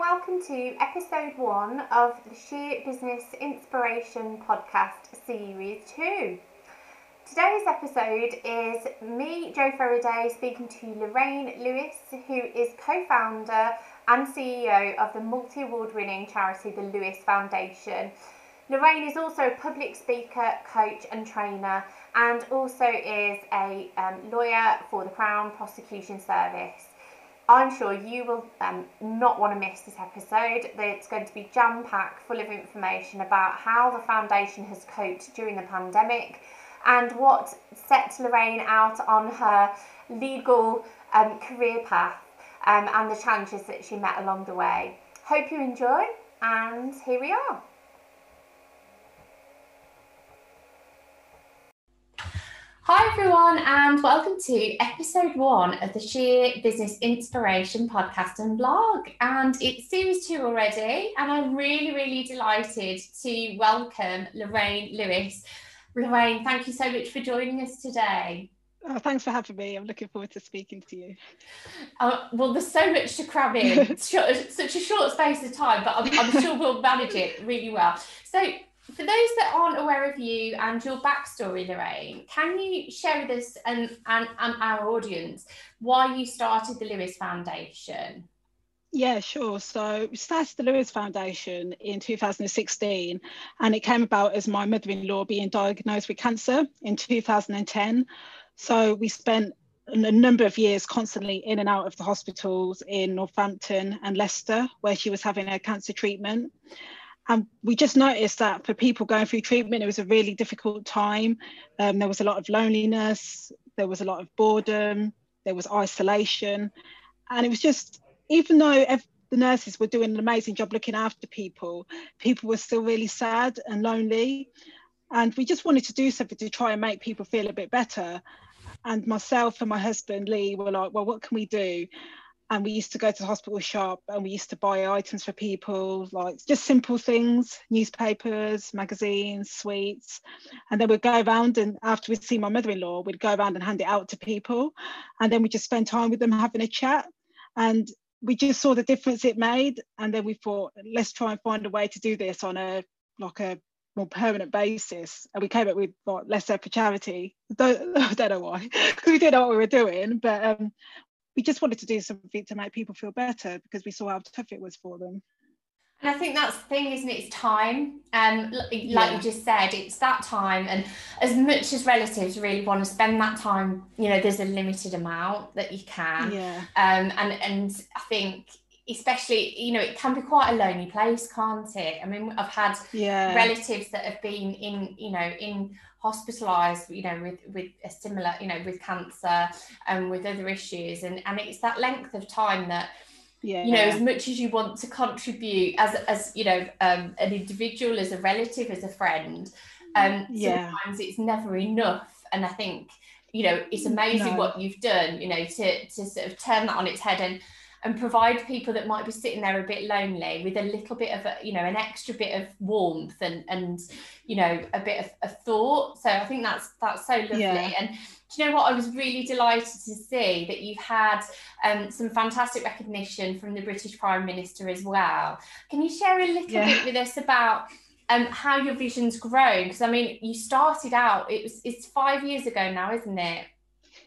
welcome to episode one of the Sheer Business Inspiration Podcast Series 2. Today's episode is me, Joe Faraday, speaking to Lorraine Lewis, who is co founder and CEO of the multi award winning charity, the Lewis Foundation. Lorraine is also a public speaker, coach, and trainer, and also is a um, lawyer for the Crown Prosecution Service. I'm sure you will um, not want to miss this episode. It's going to be jam packed, full of information about how the foundation has coped during the pandemic and what set Lorraine out on her legal um, career path um, and the challenges that she met along the way. Hope you enjoy, and here we are. Hi, everyone, and welcome to episode one of the Sheer Business Inspiration podcast and blog. And it's series two already, and I'm really, really delighted to welcome Lorraine Lewis. Lorraine, thank you so much for joining us today. Oh, thanks for having me. I'm looking forward to speaking to you. Uh, well, there's so much to cram in, such a short space of time, but I'm, I'm sure we'll manage it really well. So, for those that aren't aware of you and your backstory, Lorraine, can you share with us and, and, and our audience why you started the Lewis Foundation? Yeah, sure. So we started the Lewis Foundation in 2016, and it came about as my mother-in-law being diagnosed with cancer in 2010. So we spent a number of years constantly in and out of the hospitals in Northampton and Leicester, where she was having her cancer treatment. And we just noticed that for people going through treatment, it was a really difficult time. Um, there was a lot of loneliness, there was a lot of boredom, there was isolation. And it was just, even though the nurses were doing an amazing job looking after people, people were still really sad and lonely. And we just wanted to do something to try and make people feel a bit better. And myself and my husband, Lee, were like, well, what can we do? And we used to go to the hospital shop and we used to buy items for people like just simple things newspapers magazines sweets. And then we'd go around and after we'd see my mother-in-law we'd go around and hand it out to people. And then we just spend time with them having a chat. And we just saw the difference it made. And then we thought let's try and find a way to do this on a like a more permanent basis. And we came up with what say for charity. Don't, I don't know why because we didn't know what we were doing. But um, we just wanted to do something to make people feel better because we saw how tough it was for them. And I think that's the thing, isn't it? It's time. Um, like yeah. you just said, it's that time. And as much as relatives really want to spend that time, you know, there's a limited amount that you can. Yeah. Um, and and I think especially, you know, it can be quite a lonely place, can't it? I mean, I've had yeah. relatives that have been in, you know, in hospitalized you know with with a similar you know with cancer and with other issues and and it's that length of time that yeah. you know as much as you want to contribute as as you know um, an individual as a relative as a friend um yeah. sometimes it's never enough and i think you know it's amazing no. what you've done you know to to sort of turn that on its head and and provide people that might be sitting there a bit lonely with a little bit of a, you know an extra bit of warmth and and you know a bit of a thought. So i think that's that's so lovely. Yeah. and do you know what? I was really delighted to see that you've had um, some fantastic recognition from the british prime minister as well. Can you share a little yeah. bit with us about um, how your vision's grown? Because i mean you started out it was it's five years ago now isn't it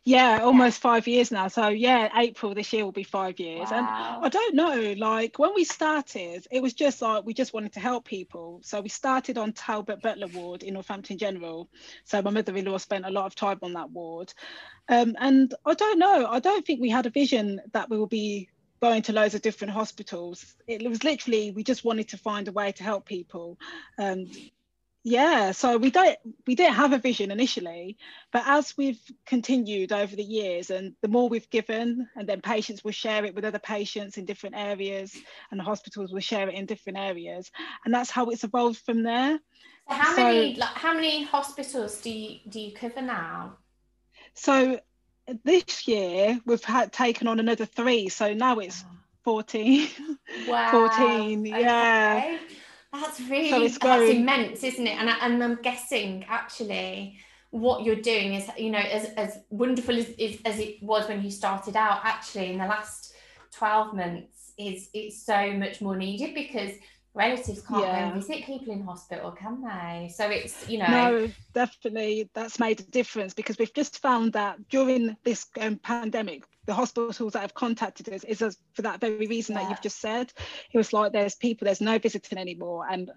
yeah almost five years now. So yeah april this year will be five years. Wow. and i don't know like when we started it was just like we just wanted to help people. So we started on talbot butler ward in northampton general. So my mother-in-law spent a lot of time on that ward. Um, and i don't know i don't think we had a vision that we will be going to loads of different hospitals. It was literally we just wanted to find a way to help people. Um, yeah so we don't we didn't have a vision initially but as we've continued over the years and the more we've given and then patients will share it with other patients in different areas and the hospitals will share it in different areas and that's how it's evolved from there. So how so, many like, how many hospitals do you do you cover now? So this year we've had taken on another three so now it's ah. 14 wow. 14 yeah. Okay. That's really so that's immense, isn't it? And, and I'm guessing actually what you're doing is, you know, as, as wonderful as, as it was when you started out, actually in the last 12 months is it's so much more needed because relatives can't yeah. go and visit people in hospital, can they? So it's, you know. No, definitely that's made a difference because we've just found that during this um, pandemic, the hospitals that have contacted us is as, for that very reason yeah. that you've just said. It was like there's people, there's no visiting anymore. And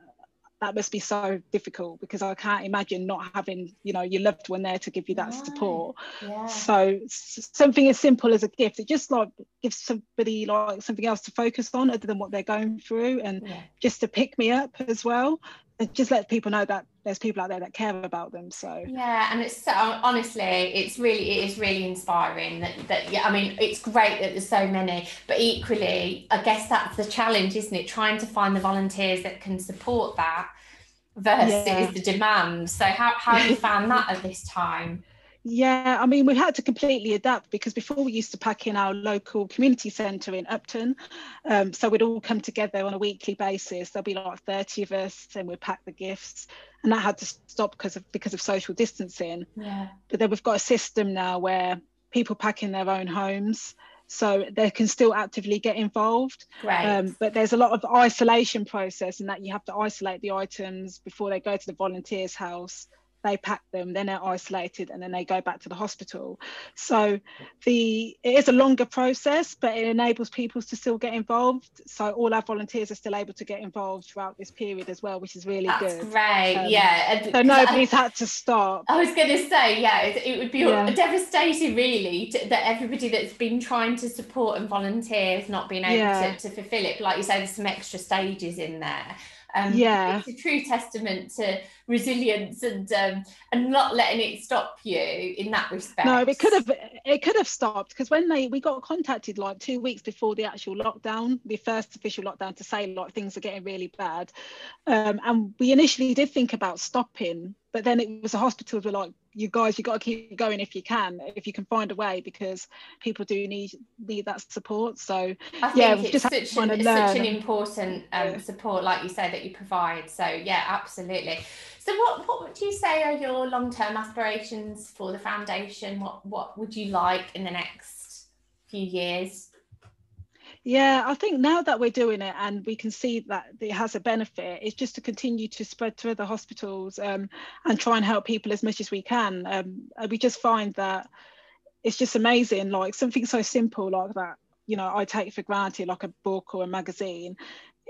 that must be so difficult because I can't imagine not having, you know, your loved one there to give you that right. support. Yeah. So something as simple as a gift, it just like gives somebody like something else to focus on other than what they're going through and yeah. just to pick me up as well it just let people know that there's people out there that care about them so yeah and it's so honestly it's really it is really inspiring that, that yeah i mean it's great that there's so many but equally i guess that's the challenge isn't it trying to find the volunteers that can support that versus yeah. the demand so how, how have you found that at this time yeah, I mean, we had to completely adapt because before we used to pack in our local community centre in Upton. Um, so we'd all come together on a weekly basis. There'll be like 30 of us and we'd pack the gifts. And that had to stop because of because of social distancing. Yeah. But then we've got a system now where people pack in their own homes. So they can still actively get involved. Right. Um, but there's a lot of isolation process and that you have to isolate the items before they go to the volunteer's house they pack them, then they're isolated, and then they go back to the hospital. So the it is a longer process, but it enables people to still get involved. So all our volunteers are still able to get involved throughout this period as well, which is really That's good. Great, um, yeah. So nobody's I, had to stop. I was going to say, yeah, it, it would be yeah. devastating, really, to, that everybody that's been trying to support and volunteer has not been able yeah. to, to fulfil it. But like you say, there's some extra stages in there. Um, yeah, it's a true testament to resilience and um, and not letting it stop you in that respect. No, it could have it could have stopped because when they we got contacted like two weeks before the actual lockdown, the first official lockdown, to say like things are getting really bad, um, and we initially did think about stopping, but then it was the hospitals were like you guys, you got to keep going if you can, if you can find a way, because people do need need that support. So yeah, it's just such an, such an important um, yeah. support, like you say, that you provide. So yeah, absolutely. So what what would you say are your long term aspirations for the foundation? What what would you like in the next few years? Yeah, I think now that we're doing it and we can see that it has a benefit, it's just to continue to spread to other hospitals um, and try and help people as much as we can. Um, we just find that it's just amazing, like something so simple like that you know I take for granted, like a book or a magazine,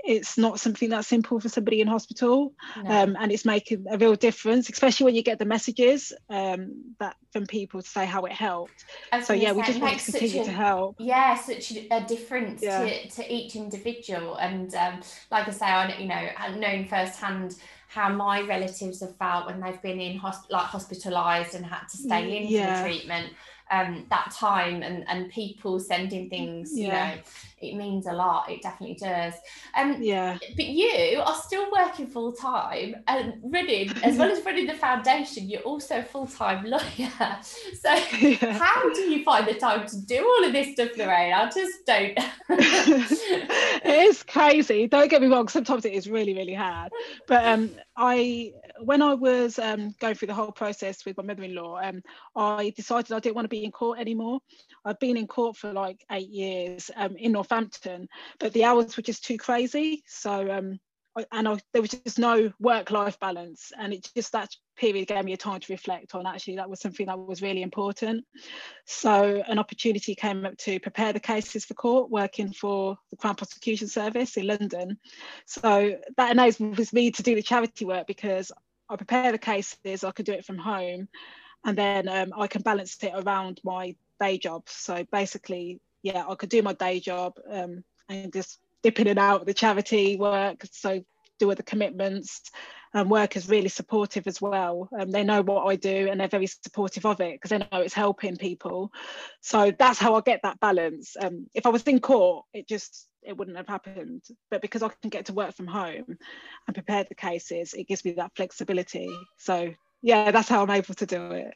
it's not something that's simple for somebody in hospital no. um, and it's making a real difference especially when you get the messages um, that from people to say how it helped so yeah we just want to continue a, to help yeah such a difference yeah. to, to each individual and um, like i say i you know i've known firsthand how my relatives have felt when they've been in hosp- like hospitalized and had to stay in yeah. for the treatment um, that time and, and people sending things, yeah. you know, it means a lot. It definitely does. Um, yeah. But you are still working full time and running, as well as running the foundation, you're also a full time lawyer. So, yeah. how do you find the time to do all of this stuff, Lorraine? I just don't. it is crazy. Don't get me wrong. Sometimes it is really, really hard. But um, I, when I was um, going through the whole process with my mother-in-law, um, I decided I didn't want to be in court anymore. I've been in court for like eight years um, in Northampton, but the hours were just too crazy. So, um, and I, there was just no work-life balance, and it just that period gave me a time to reflect on. Actually, that was something that was really important. So, an opportunity came up to prepare the cases for court, working for the Crown Prosecution Service in London. So that enables me to do the charity work because I prepare the cases, I could do it from home, and then um, I can balance it around my day job. So basically, yeah, I could do my day job um, and just dip in and out the charity work. So do other commitments. And work is really supportive as well. Um, they know what I do and they're very supportive of it because they know it's helping people. So that's how I get that balance. Um, if I was in court, it just it wouldn't have happened. But because I can get to work from home and prepare the cases, it gives me that flexibility. So yeah, that's how I'm able to do it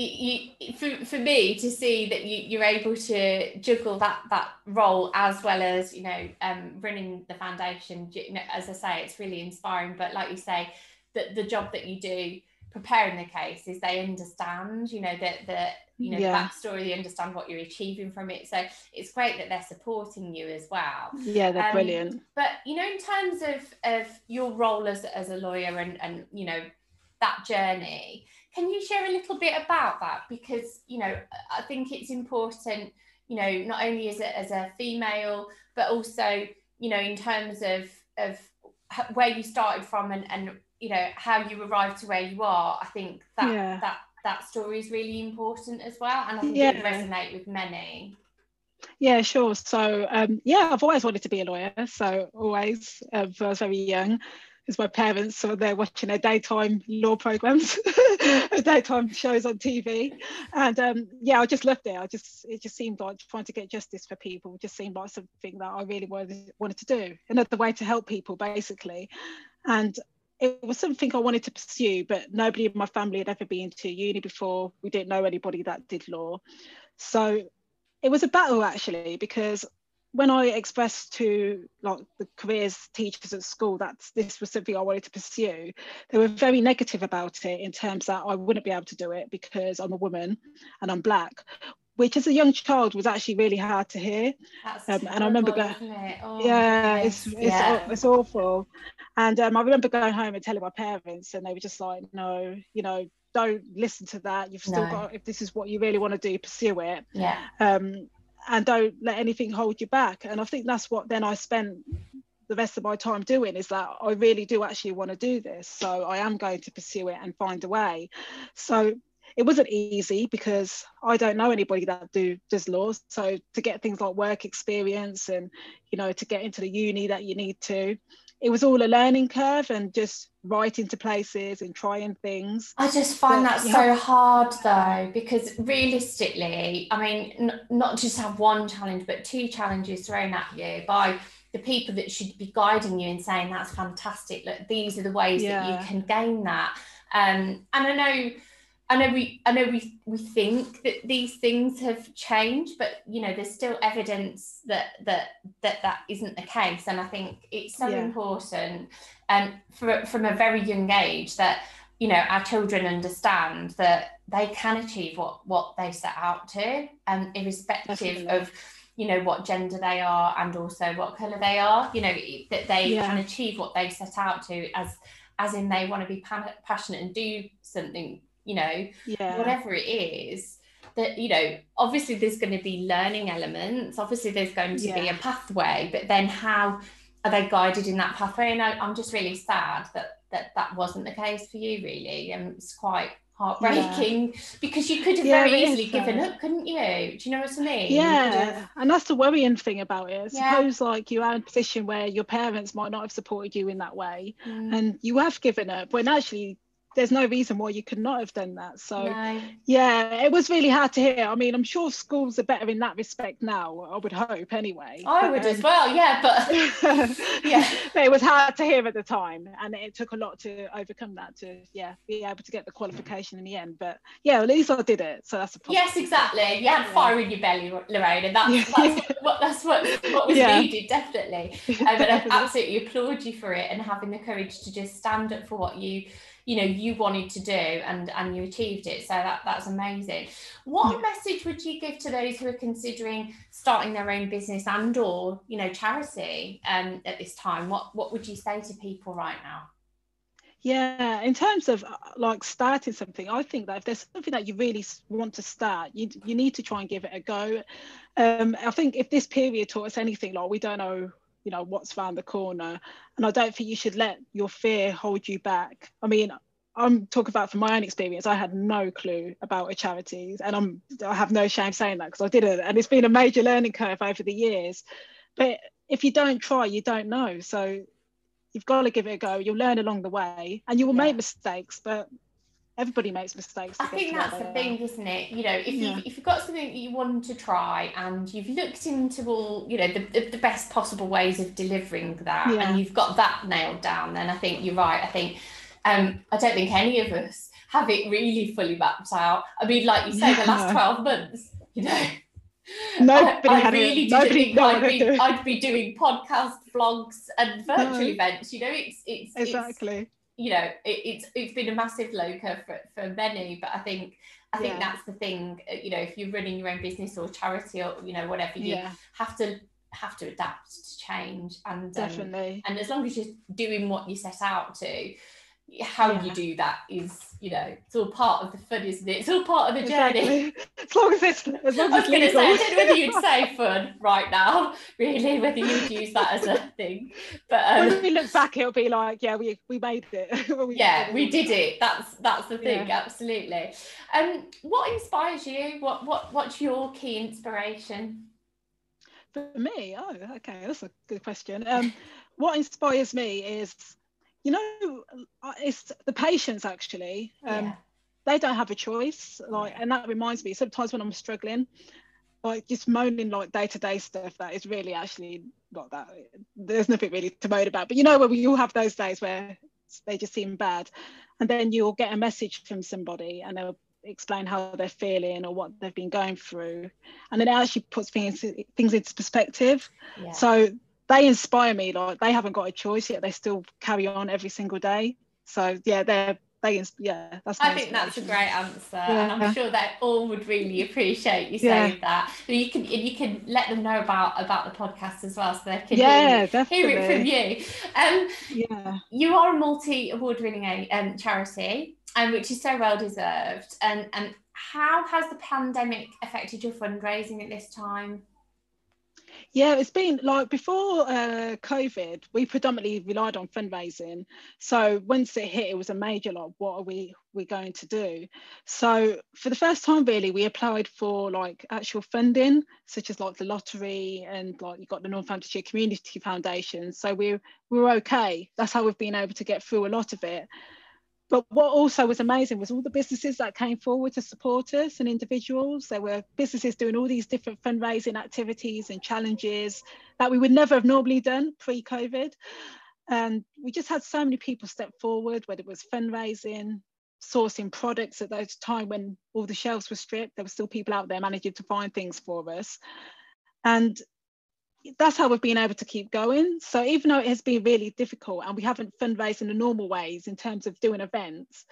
you, for, for me to see that you, you're able to juggle that that role as well as you know um, running the foundation as i say it's really inspiring but like you say that the job that you do preparing the cases they understand you know that the you know yeah. the backstory they understand what you're achieving from it so it's great that they're supporting you as well yeah they're um, brilliant but you know in terms of of your role as, as a lawyer and and you know that journey can you share a little bit about that because you know i think it's important you know not only as a, as a female but also you know in terms of of where you started from and and you know how you arrived to where you are i think that yeah. that that story is really important as well and i think yeah. it resonate with many. Yeah sure. So um, yeah i've always wanted to be a lawyer so always um, i was very young because my parents so they're watching their daytime law programs daytime shows on tv and um, yeah i just loved it. I just it just seemed like trying to get justice for people just seemed like something that i really wanted, wanted to do another way to help people basically. And it was something I wanted to pursue, but nobody in my family had ever been to uni before. We didn't know anybody that did law. So it was a battle actually, because when I expressed to like the careers teachers at school that this was something I wanted to pursue, they were very negative about it in terms that I wouldn't be able to do it because I'm a woman and I'm black which as a young child was actually really hard to hear. Um, and I remember going, oh, yeah, it's it's, yeah. it's awful. And um, I remember going home and telling my parents, and they were just like, no, you know, don't listen to that. You've still no. got, if this is what you really want to do, pursue it. Yeah. Um, and don't let anything hold you back. And I think that's what then I spent the rest of my time doing is that I really do actually want to do this. So I am going to pursue it and find a way. So it wasn't easy because I don't know anybody that do does law. So to get things like work experience and you know to get into the uni that you need to, it was all a learning curve and just writing to places and trying things. I just find but, that so hard though because realistically, I mean, n- not just have one challenge but two challenges thrown at you by the people that should be guiding you and saying that's fantastic. Look, these are the ways yeah. that you can gain that. Um, and I know I know we I know we we think that these things have changed, but you know there's still evidence that that that that isn't the case, and I think it's so yeah. important, and um, for, from a very young age that you know our children understand that they can achieve what what they set out to, and um, irrespective Definitely. of you know what gender they are and also what color they are, you know that they yeah. can achieve what they set out to as as in they want to be passionate and do something you know, yeah. whatever it is, that, you know, obviously there's going to be learning elements, obviously there's going to yeah. be a pathway, but then how are they guided in that pathway? And I, am just really sad that, that that wasn't the case for you, really. And it's quite heartbreaking yeah. because you could have yeah, very easily given up, couldn't you? Do you know what I mean? Yeah, and that's the worrying thing about it. Suppose like you are in a position where your parents might not have supported you in that way, mm. and you have given up when actually there's no reason why you could not have done that. So no. yeah, it was really hard to hear. I mean, I'm sure schools are better in that respect now. I would hope anyway. I but, would um, as well, yeah. But yeah, but it was hard to hear at the time, and it took a lot to overcome that to yeah be able to get the qualification in the end. But yeah, at least I did it, so that's a positive. yes, exactly. You had fire in your belly, Lorraine, and that's, that's what that's what what was yeah. needed definitely. Um, but I absolutely applaud you for it and having the courage to just stand up for what you you know you wanted to do and and you achieved it so that that's amazing what yeah. message would you give to those who are considering starting their own business and or you know charity um, at this time what what would you say to people right now yeah, in terms of uh, like starting something, I think that if there's something that you really want to start, you you need to try and give it a go. Um, I think if this period taught us anything, like we don't know you know what's around the corner. And i don't think you should let your fear hold you back. I mean i'm talking about from my own experience i had no clue about a charities. And i'm i have no shame saying that because i didn't. And it's been a major learning curve over the years. But if you don't try you don't know. So you've got to give it a go. You'll learn along the way. And you will yeah. make mistakes but everybody makes mistakes. I think that's the thing, isn't it? You know, if yeah. you if you've got something that you want to try and you've looked into all, you know, the, the, best possible ways of delivering that, yeah. and you've got that nailed down, then I think you're right. I think um, I don't think any of us have it really fully mapped out. I mean, like you say, the last twelve months, you know. Nobody I, I really did think I'd be, I'd be doing podcast vlogs and virtual no. events. You know, it's it's exactly. It's, you know, it, it's it's been a massive curve for, for many, but I think I think yeah. that's the thing. Uh, you know, if you're running your own business or charity or you know whatever, you yeah. have to have to adapt to change and um, definitely. Um, and as long as you're doing what you set out to, how yeah. you do that is you know it's all part of the fun isn't it? It's all part of the journey. Exactly. as long as it's as long as I was going to say I don't know whether you'd say fun right now really whether you'd use that as a thing but um, when we look back it'll be like yeah we we made it. We yeah we did it. That's that's the thing yeah. absolutely. Um what inspires you? What what what's your key inspiration? For me? Oh okay that's a good question. Um what inspires me is you know uh, it's the patients actually um, yeah. they don't have a choice like and that reminds me sometimes when i'm struggling like just moaning like day-to-day stuff that is really actually not that there's nothing really to moan about but you know where we all have those days where they just seem bad and then you'll get a message from somebody and they'll explain how they're feeling or what they've been going through and it actually puts things things into perspective yeah. so they inspire me. Like they haven't got a choice yet; they still carry on every single day. So yeah, they're they yeah. That's I think that's a great answer, yeah. and I'm sure they all would really appreciate you saying yeah. that. So you can you can let them know about about the podcast as well, so they can yeah, hear, hear it from you. Um, yeah, you are a multi award winning um, charity, and um, which is so well deserved. And and how has the pandemic affected your fundraising at this time? Yeah, it's been like before uh, COVID, we predominantly relied on fundraising. So once it hit, it was a major like, what are we we going to do? So for the first time, really, we applied for like actual funding, such as like the lottery and like you got the Northamptonshire Community Foundation. So we we were okay. That's how we've been able to get through a lot of it. But what also was amazing was all the businesses that came forward to support us and individuals. There were businesses doing all these different fundraising activities and challenges that we would never have normally done pre COVID. And we just had so many people step forward, whether it was fundraising, sourcing products at that time when all the shelves were stripped. There were still people out there managing to find things for us. And that's how we've been able to keep going. So even though it has been really difficult and we haven't fundraised in the normal ways in terms of doing events,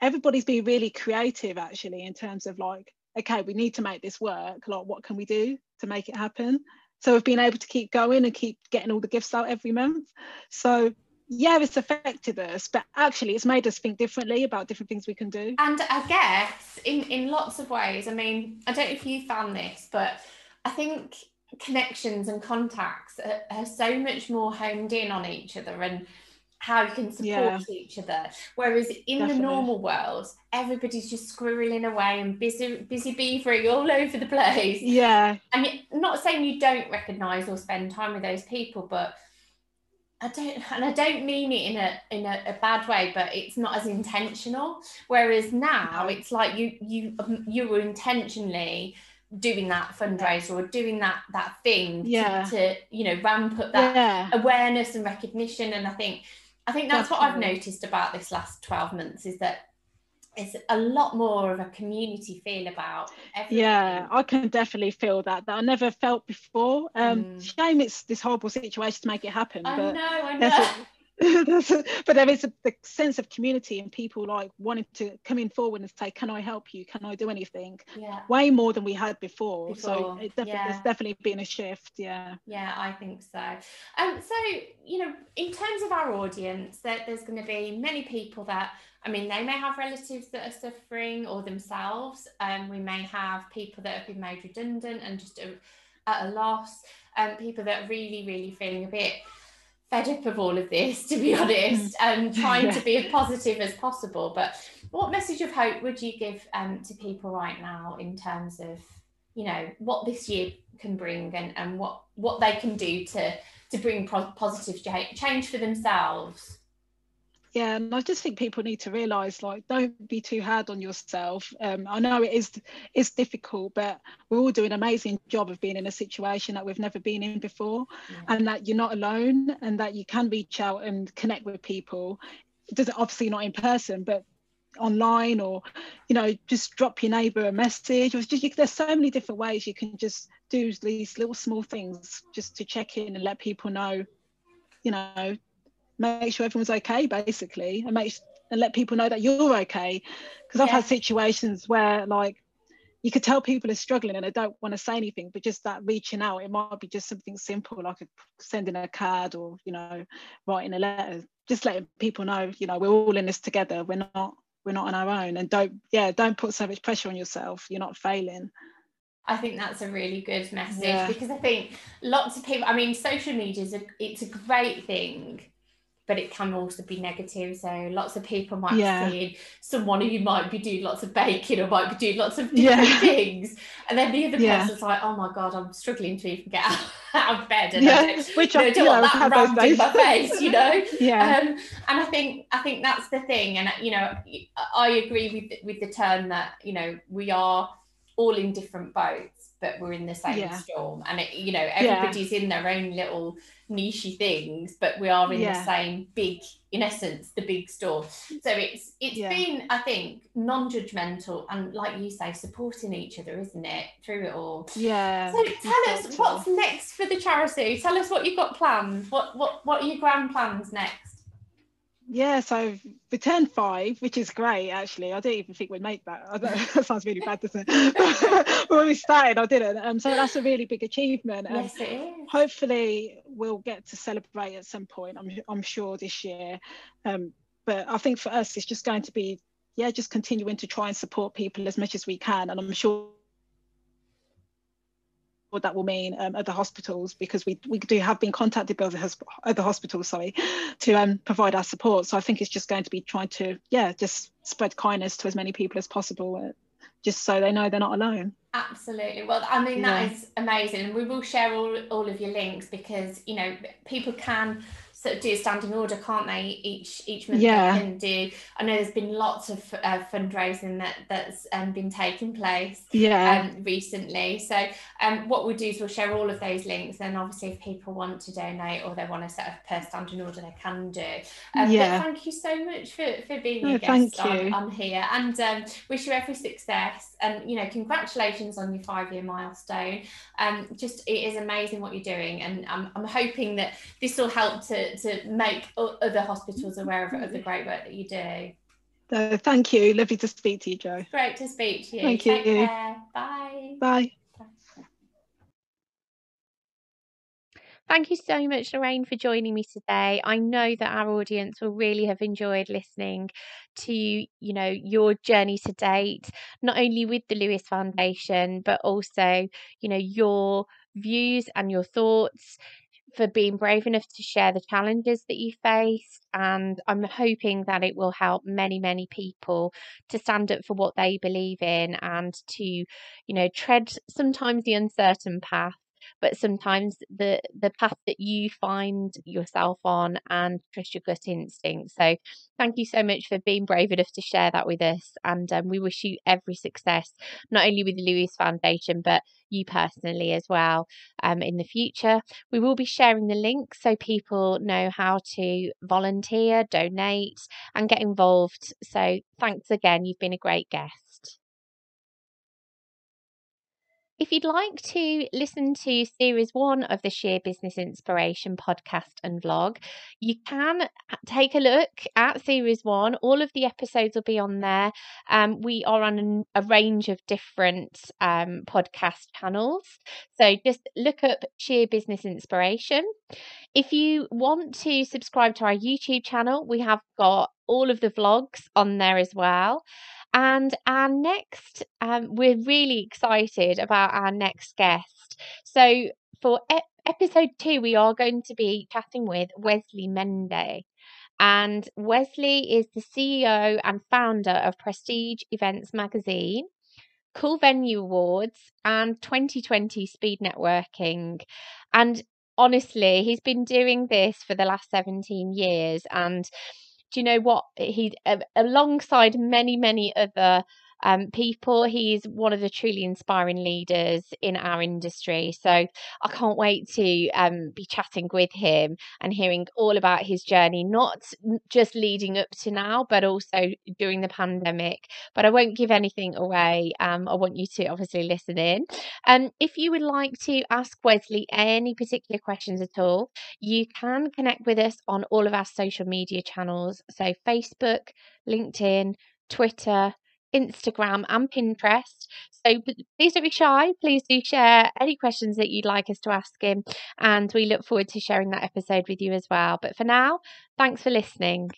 everybody's been really creative actually in terms of like, okay, we need to make this work. Like, what can we do to make it happen? So we've been able to keep going and keep getting all the gifts out every month. So yeah, it's affected us, but actually it's made us think differently about different things we can do. And I guess in, in lots of ways, I mean, I don't know if you found this, but I think connections and contacts are, are, so much more honed in on each other and how you can support yeah. each other. Whereas in Definitely. the normal world, everybody's just squirreling away and busy busy beavering all over the place. Yeah. I mean, not saying you don't recognise or spend time with those people, but I don't, and I don't mean it in a in a, a, bad way, but it's not as intentional. Whereas now, it's like you you um, you were intentionally doing that fundraiser or doing that that thing yeah. to, to you know ramp up that yeah. awareness and recognition and i think i think that's Definitely. what i've noticed about this last 12 months is that it's a lot more of a community feel about everything. yeah i can definitely feel that that i never felt before um mm. shame it's this horrible situation to make it happen I but know, I know. but there is a, the sense of community and people like wanting to come in forward and say, "Can I help you? Can I do anything?" Yeah. Way more than we had before. before. So it definitely, yeah. definitely been a shift. Yeah. Yeah, I think so. Um, so you know, in terms of our audience, that there's going to be many people that. I mean, they may have relatives that are suffering or themselves. Um, we may have people that have been made redundant and just a, at a loss. Um, people that are really, really feeling a bit fed up of all of this, to be honest, and trying yeah. to be as positive as possible. But what message of hope would you give um, to people right now in terms of, you know, what this year can bring and, and what, what they can do to, to bring positive change for themselves? Yeah and i just think people need to realize like don't be too hard on yourself um, i know it is it's difficult but we're all doing an amazing job of being in a situation that we've never been in before yeah. and that you're not alone and that you can reach out and connect with people it doesn't obviously not in person but online or you know just drop your neighbor a message or just you, there's so many different ways you can just do these little small things just to check in and let people know you know make sure everyone's okay basically and make and let people know that you're okay. Because I've had situations where like you could tell people are struggling and they don't want to say anything but just that reaching out it might be just something simple like a, sending a card or you know writing a letter just letting people know you know we're all in this together we're not we're not on our own and don't yeah don't put so much pressure on yourself you're not failing. I think that's a really good message yeah. because I think lots of people I mean social media is a it's a great thing but it can also be negative. So lots of people might yeah. be seeing someone who might be doing lots of baking or might be doing lots of different yeah. things. And then the other yeah. person's like, oh my God, I'm struggling to even get out, out of bed. And yeah. I don't, Which I, don't want that rammed in my face, you know? yeah. Um, and I think I think that's the thing. And you know, I agree with with the term that, you know, we are all in different boats, but we're in the same yeah. storm. And it, you know, everybody's in their own little nichey things, but we are in yeah. the same big, in essence, the big storm. So it's it's yeah. been, I think, non-judgmental and like you say, supporting each other, isn't it, through it all? Yeah. So tell us what's next for the charity. Tell us what you've got planned. What what what are your grand plans next? Yeah, so we turned five, which is great actually. I didn't even think we'd make that. that sounds really bad, doesn't it? but when we started, I didn't. Um, so that's a really big achievement. Um, yes, it is. Hopefully, we'll get to celebrate at some point. I'm, I'm sure this year. Um, but I think for us, it's just going to be, yeah, just continuing to try and support people as much as we can. And I'm sure what that will mean um, at the hospitals because we, we do have been contacted by other, other hospitals sorry to um, provide our support. So I think it's just going to be trying to yeah just spread kindness to as many people as possible uh, just so they know they're not alone. Absolutely. Well i mean that yeah. is amazing. We will share all, all of your links because you know people can sort of do a standing order, can't they? Each each month yeah. they can do. I know there's been lots of uh, fundraising that that's um, been taking place. Yeah. Um, recently. So um, what we'll do is we'll share all of those links, and obviously if people want to donate or they want to set up a standing order, they can do. Um, yeah. thank you so much for for being no, a guest on, on, here, and um, wish you every success. And you know, congratulations on your five year milestone. Um, just it is amazing what you're doing, and I'm I'm hoping that this will help to to make other hospitals aware of, of the great work that you do. Uh, thank you. Lovely to speak to you, Joe. Great to speak to you. Thank Take you. Care. Bye. Bye. Thank you so much, Lorraine, for joining me today. I know that our audience will really have enjoyed listening to, you know, your journey to date, not only with the Lewis Foundation, but also, you know, your views and your thoughts for being brave enough to share the challenges that you faced. And I'm hoping that it will help many, many people to stand up for what they believe in and to, you know, tread sometimes the uncertain path but sometimes the the path that you find yourself on and trust your gut instinct. So thank you so much for being brave enough to share that with us and um, we wish you every success not only with the lewis foundation but you personally as well um, in the future. We will be sharing the link so people know how to volunteer donate and get involved. So thanks again you've been a great guest if you'd like to listen to series one of the Sheer Business Inspiration podcast and vlog, you can take a look at series one. All of the episodes will be on there. Um, we are on a range of different um, podcast channels. So just look up Sheer Business Inspiration. If you want to subscribe to our YouTube channel, we have got all of the vlogs on there as well. And our next, um, we're really excited about our next guest. So for e- episode two, we are going to be chatting with Wesley Mende. And Wesley is the CEO and founder of Prestige Events Magazine, Cool Venue Awards, and 2020 Speed Networking. And honestly, he's been doing this for the last 17 years. And do you know what? He, alongside many, many other um, people. He's one of the truly inspiring leaders in our industry. So I can't wait to um, be chatting with him and hearing all about his journey, not just leading up to now, but also during the pandemic. But I won't give anything away. Um, I want you to obviously listen in. Um, if you would like to ask Wesley any particular questions at all, you can connect with us on all of our social media channels. So Facebook, LinkedIn, Twitter, Instagram, and Pinterest. So please don't be shy. Please do share any questions that you'd like us to ask him. And we look forward to sharing that episode with you as well. But for now, thanks for listening.